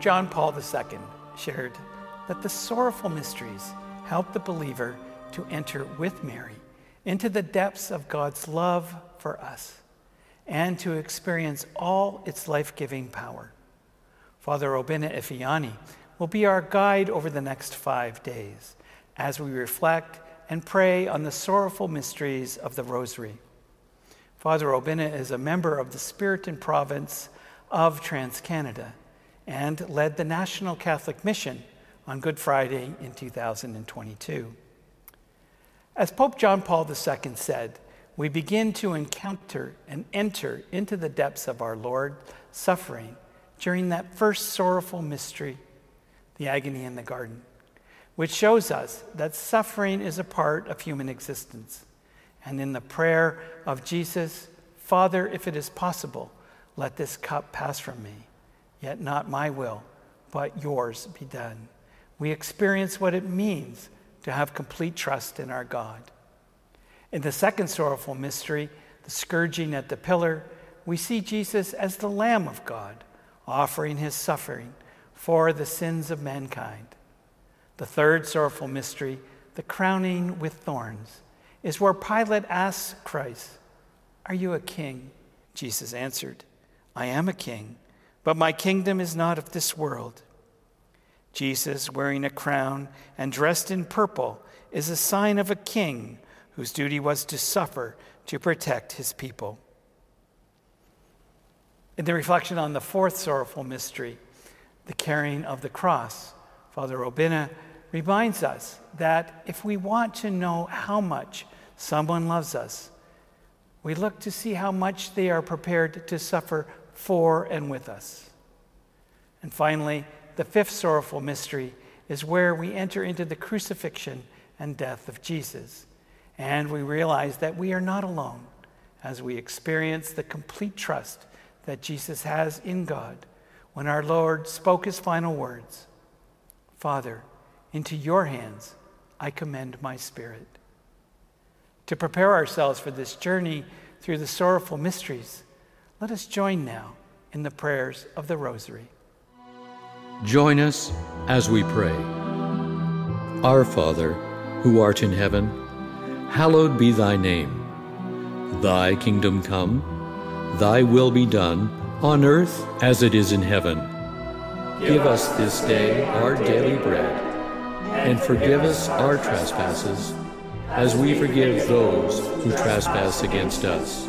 John Paul II shared that the sorrowful mysteries help the believer to enter with Mary into the depths of God's love for us and to experience all its life giving power. Father Obinna Ifeanyi will be our guide over the next five days as we reflect and pray on the sorrowful mysteries of the Rosary. Father Obinna is a member of the Spiritan Province of Trans Canada and led the National Catholic Mission on Good Friday in 2022. As Pope John Paul II said, we begin to encounter and enter into the depths of our Lord suffering during that first sorrowful mystery, the agony in the garden, which shows us that suffering is a part of human existence. And in the prayer of Jesus, Father, if it is possible, let this cup pass from me, yet not my will, but yours be done. We experience what it means to have complete trust in our God. In the second sorrowful mystery, the scourging at the pillar, we see Jesus as the Lamb of God, offering his suffering for the sins of mankind. The third sorrowful mystery, the crowning with thorns, is where Pilate asks Christ, Are you a king? Jesus answered, I am a king, but my kingdom is not of this world. Jesus, wearing a crown and dressed in purple, is a sign of a king whose duty was to suffer to protect his people. In the reflection on the fourth sorrowful mystery, the carrying of the cross, Father Obinna reminds us that if we want to know how much someone loves us, we look to see how much they are prepared to suffer for and with us. And finally, the fifth sorrowful mystery is where we enter into the crucifixion and death of Jesus. And we realize that we are not alone as we experience the complete trust that Jesus has in God when our Lord spoke his final words Father, into your hands I commend my spirit. To prepare ourselves for this journey through the sorrowful mysteries, let us join now in the prayers of the Rosary. Join us as we pray. Our Father, who art in heaven, hallowed be thy name. Thy kingdom come, thy will be done, on earth as it is in heaven. Give us this day our daily bread, and forgive us our trespasses, as we forgive those who trespass against us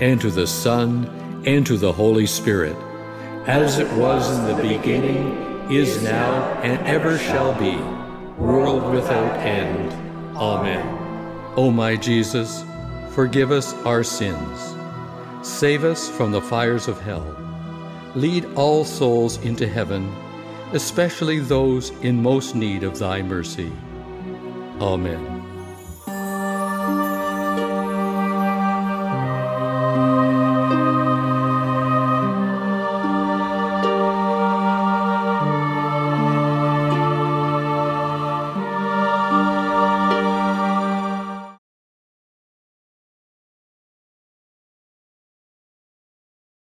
and to the Son, and to the Holy Spirit, as it was in the beginning, is now, and ever shall be, world without end. Amen. O my Jesus, forgive us our sins. Save us from the fires of hell. Lead all souls into heaven, especially those in most need of thy mercy. Amen.